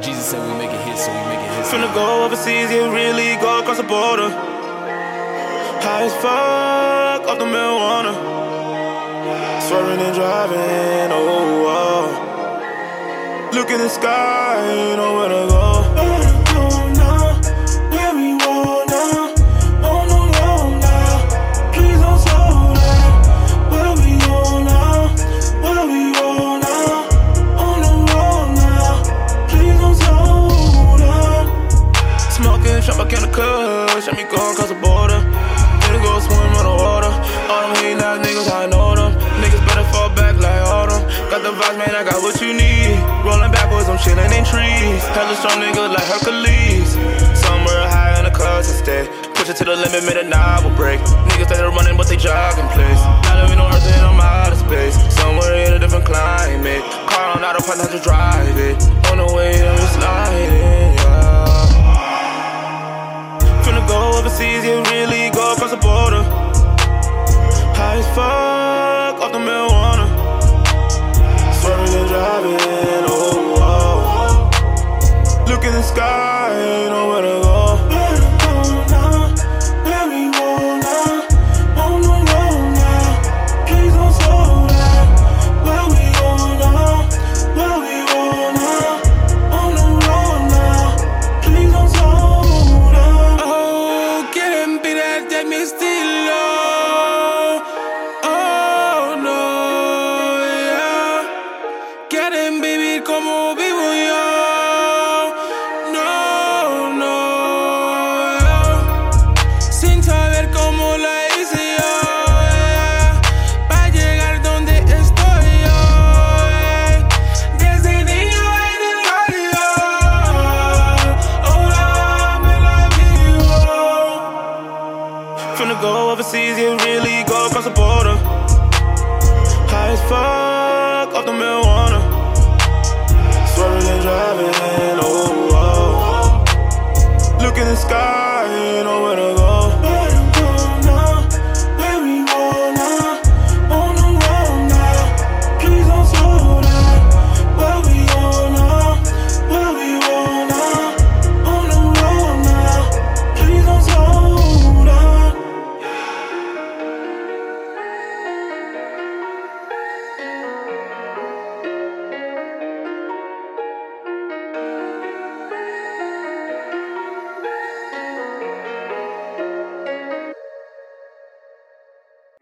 Jesus said we make it hit, so we make it hit. Finna go overseas, yeah, really go across the border. High as fuck off the marijuana. Swerving and driving, oh, oh. Look in the sky, you know where to go. Where to go shot me going across the border. Finna go swim on the water. All them hating ass niggas, I know them. Niggas better fall back like autumn. Got the vibes, man, I got what you need. Rolling backwards, I'm chilling in trees. Hella strong niggas like Hercules. Somewhere high in the clouds to stay. Push it to the limit, made a will break. Niggas that are running, but they jog in place. Not living on earth and I'm out of space. Quieren vivir como vivo yo. No, no. Sin saber cómo la hice yo. Para llegar donde estoy yo. Eh. Desde niño en la vivo. From the go overseas, you really go across the border. High as fuck off the mill. driving, oh, oh. Look in the sky